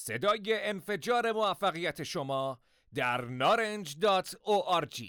صدای انفجار موفقیت شما در نارنج.org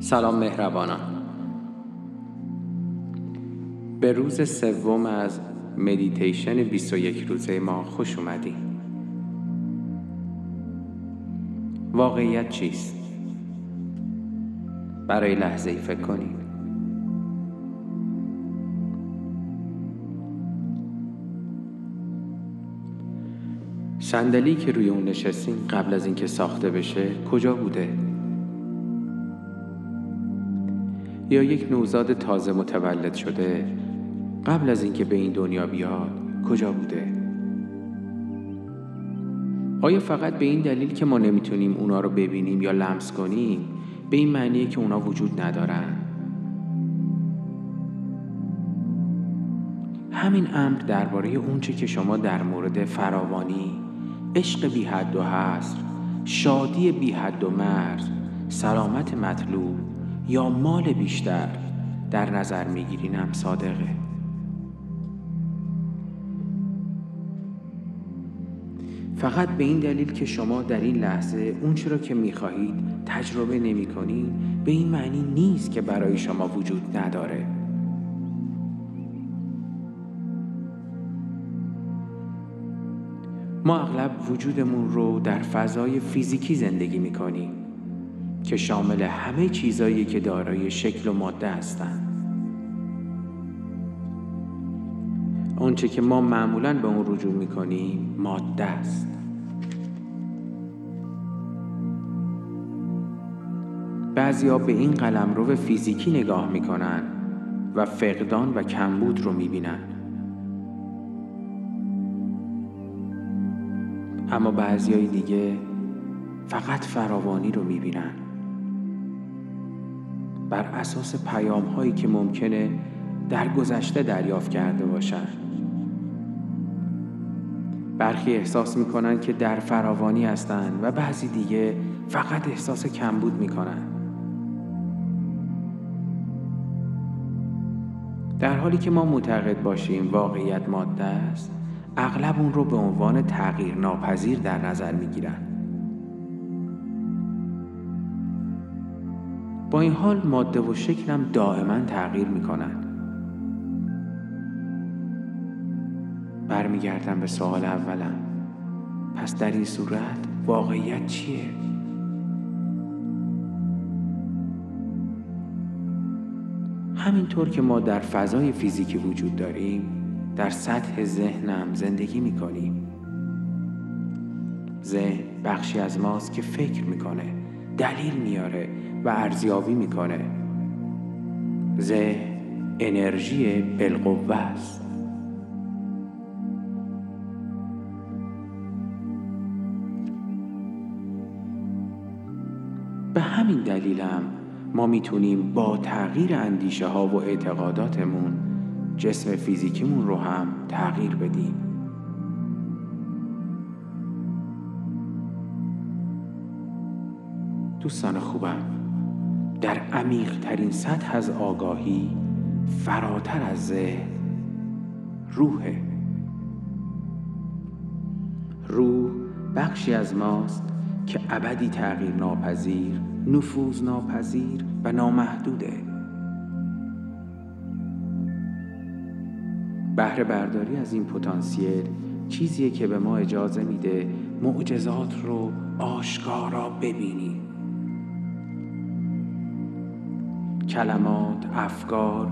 سلام مهربانان. به روز سوم از مدیتیشن 21 روزه ما خوش اومدید واقعیت چیست؟ برای لحظه ای فکر کنید صندلی که روی اون نشستین قبل از اینکه ساخته بشه کجا بوده؟ یا یک نوزاد تازه متولد شده قبل از اینکه به این دنیا بیاد کجا بوده؟ آیا فقط به این دلیل که ما نمی‌تونیم اونا رو ببینیم یا لمس کنیم به این معنیه که اونا وجود ندارن؟ همین امر درباره اونچه که شما در مورد فراوانی، عشق بی حد و حصر، شادی بی حد و مرز، سلامت مطلوب یا مال بیشتر در نظر می‌گیرین هم صادقه. فقط به این دلیل که شما در این لحظه اون را که می‌خواهید تجربه نمی کنید به این معنی نیست که برای شما وجود نداره ما اغلب وجودمون رو در فضای فیزیکی زندگی می کنیم که شامل همه چیزایی که دارای شکل و ماده هستند. آنچه که ما معمولا به اون رجوع می کنیم ماده است. بعضیا به این قلمرو فیزیکی نگاه می‌کنن و فقدان و کمبود رو می‌بینن. اما بعضیای دیگه فقط فراوانی رو می‌بینن. بر اساس پیام هایی که ممکنه در گذشته دریافت کرده باشن. برخی احساس می‌کنن که در فراوانی هستند و بعضی دیگه فقط احساس کمبود می‌کنن. در حالی که ما معتقد باشیم واقعیت ماده است اغلب اون رو به عنوان تغییر ناپذیر در نظر می گیرن. با این حال ماده و شکلم دائما تغییر می کنن. برمیگردم به سوال اولم پس در این صورت واقعیت چیه؟ همینطور که ما در فضای فیزیکی وجود داریم در سطح ذهنم زندگی می کنیم ذهن بخشی از ماست که فکر می‌کنه دلیل میاره و ارزیابی می‌کنه. ذهن انرژی بالقوه است. به همین دلیلم ما می‌تونیم با تغییر اندیشه ها و اعتقاداتمون جسم فیزیکیمون رو هم تغییر بدیم. دوستان خوبم در عمیق ترین سطح از آگاهی فراتر از ذهن روحه. روح بخشی از ماست که ابدی تغییر ناپذیر نفوذ ناپذیر و نامحدوده. بهره برداری از این پتانسیل چیزیه که به ما اجازه میده معجزات رو آشکارا ببینیم. کلمات، افکار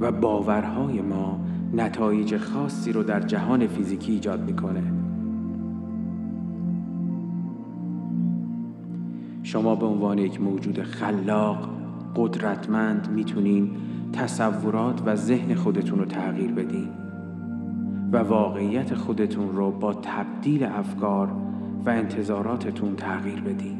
و باورهای ما نتایج خاصی رو در جهان فیزیکی ایجاد می‌کنه. شما به عنوان یک موجود خلاق قدرتمند می‌تونین تصورات و ذهن خودتون رو تغییر بدین و واقعیت خودتون رو با تبدیل افکار و انتظاراتتون تغییر بدین.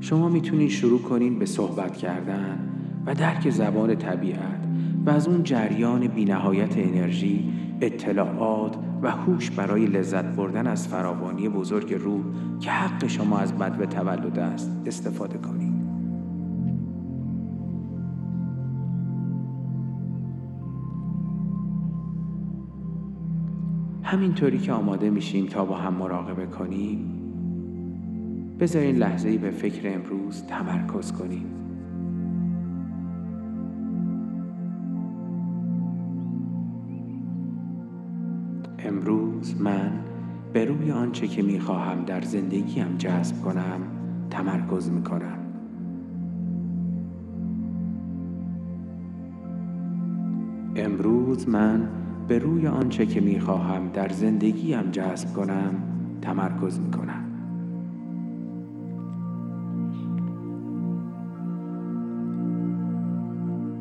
شما می‌تونید شروع کنین به صحبت کردن و درک زبان طبیعت و از اون جریان بینهایت انرژی اطلاعات و هوش برای لذت بردن از فراوانی بزرگ روح که حق شما از بد و تولد است استفاده کنید. همینطوری که آماده میشیم تا با هم مراقبه کنیم بذارین لحظه ای به فکر امروز تمرکز کنیم. به روی آنچه که می‌خواهم در زندگیم جذب کنم تمرکز می‌کنم. امروز من به روی آنچه که می‌خواهم در زندگیم جذب کنم تمرکز می‌کنم.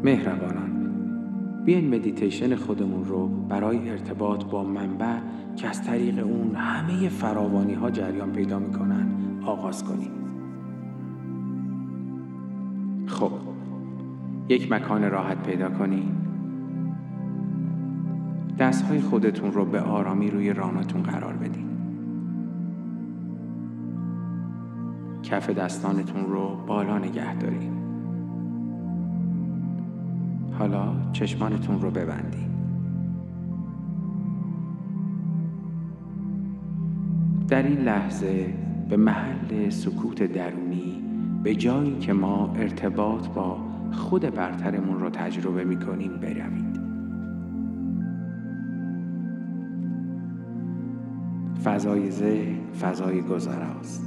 مهربانان بیاین مدیتیشن خودمون رو برای ارتباط با منبع که از طریق اون همه فراوانی ها جریان پیدا می‌کنن آغاز کنیم. خب یک مکان راحت پیدا کنین. دستهای خودتون رو به آرامی روی راناتون قرار بدین. کف دستانتون رو بالا نگه دارین. حالا چشمانتون رو ببندین در این لحظه به محل سکوت درونی به جایی که ما ارتباط با خود برترمون رو تجربه می کنیم بروید. فضای ذهن فضای گذراست.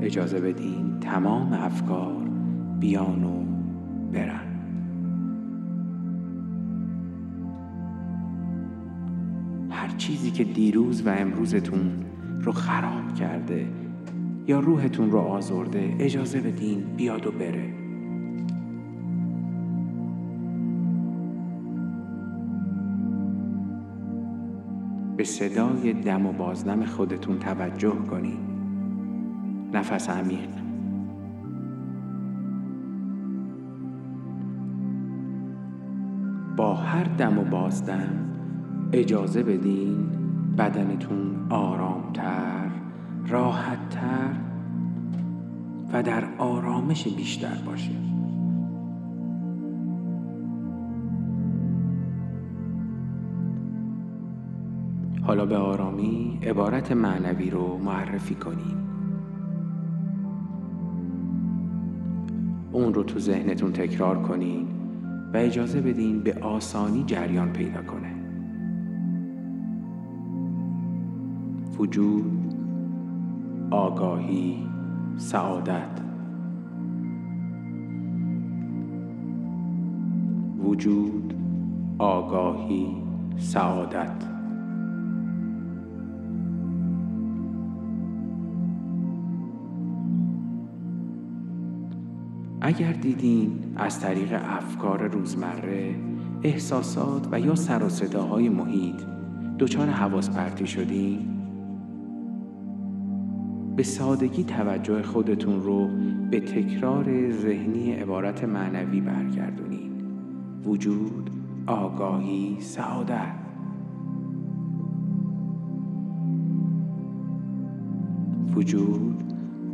اجازه بدین تمام افکار بیان و برن. چیزی که دیروز و امروزتون رو خراب کرده یا روحتون رو آزرده اجازه بدین بیاد و بره. به صدای دم و بازدم خودتون توجه کنید نفس عمیق. با هر دم و بازدم اجازه بدین بدنتون آرامتر راحتتر و در آرامش بیشتر باشه. حالا به آرامی عبارت معنوی رو معرفی کنید اون رو تو ذهنتون تکرار کنین و اجازه بدین به آسانی جریان پیدا کنه. وجود آگاهی سعادت. وجود آگاهی سعادت. اگر دیدین از طریق افکار روزمره احساسات و یا سر و صداهای محیط دچار حواس پرتی شدین به سادگی توجه خودتون رو به تکرار ذهنی عبارت معنوی برگردونین. وجود آگاهی سعادت. وجود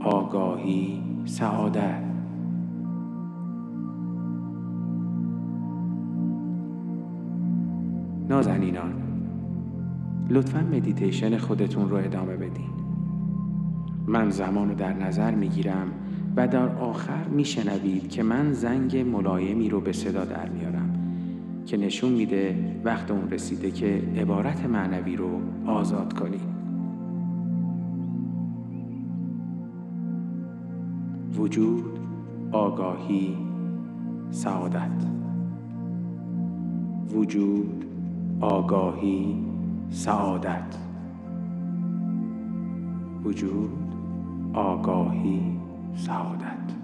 آگاهی سعادت. نازنینان لطفا مدیتیشن خودتون رو ادامه بدین. من زمان رو در نظر می‌گیرم و در آخر میشنوید که من زنگ ملایمی رو به صدا در میارم که نشون میده وقت اون رسیده که عبارت معنوی رو آزاد کنید. وجود آگاهی سعادت. وجود آگاهی سعادت. وجود آگاهی سعادت.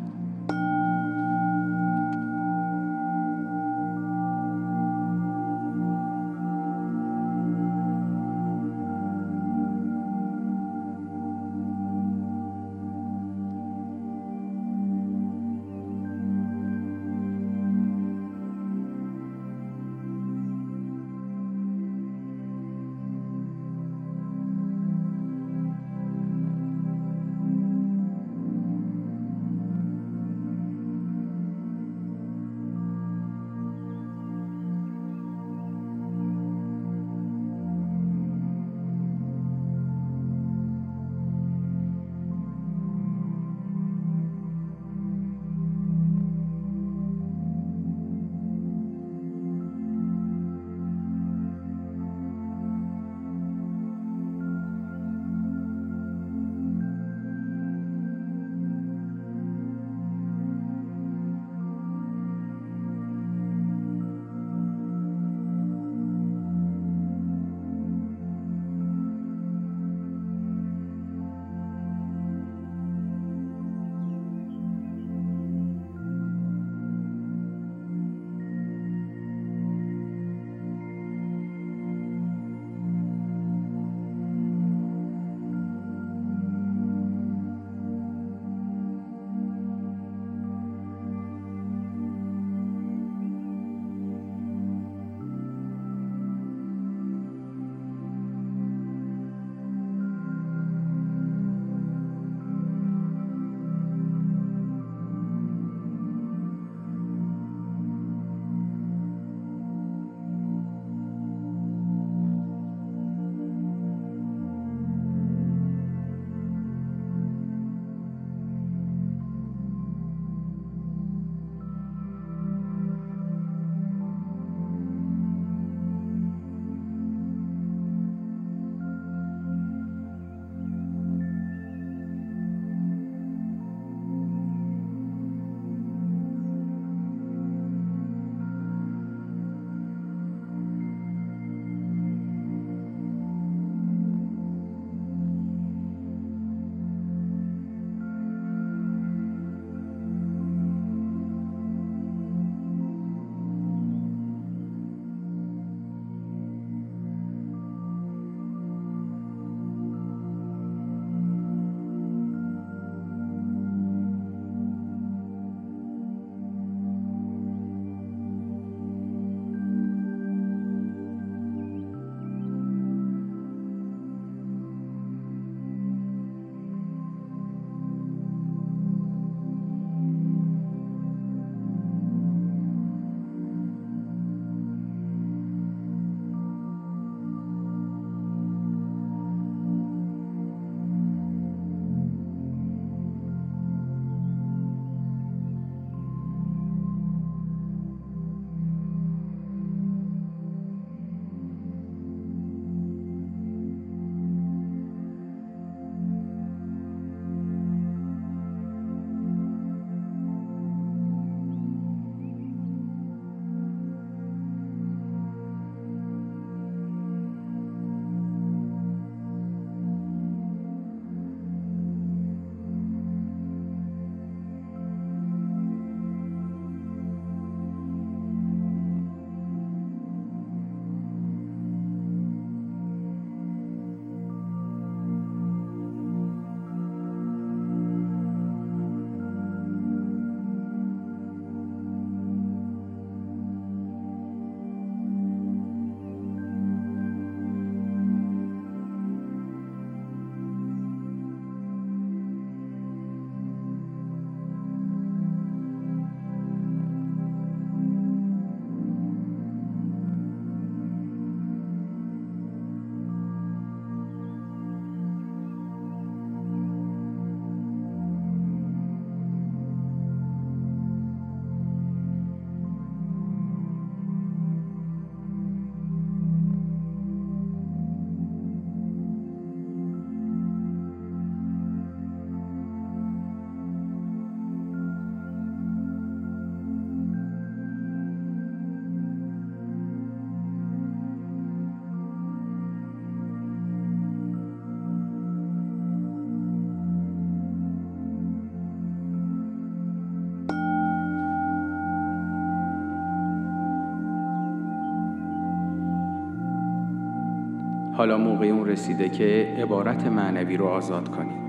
حالا موقع اون رسیده که عبارت معنوی رو آزاد کنید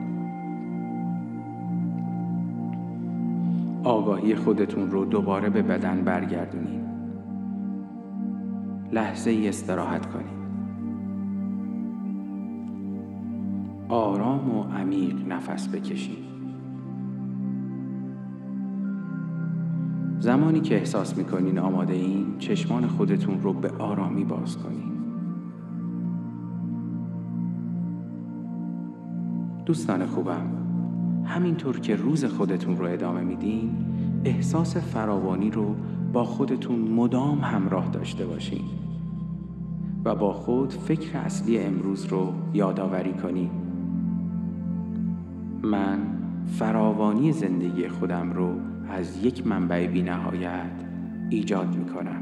آگاهی خودتون رو دوباره به بدن برگردونید لحظه ای استراحت کنید آرام و عمیق نفس بکشید زمانی که احساس می‌کنین آماده این چشمان خودتون رو به آرامی باز کنید دوستان خوبم همینطور که روز خودتون رو ادامه میدین احساس فراوانی رو با خودتون مدام همراه داشته باشین و با خود فکر اصلی امروز رو یادآوری کنید من فراوانی زندگی خودم رو از یک منبع بی نهایت ایجاد می کنم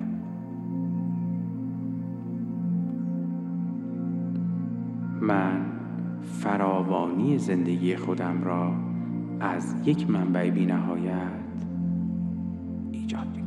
من فراوانی زندگی خودم را از یک منبع بی نهایت ایجاد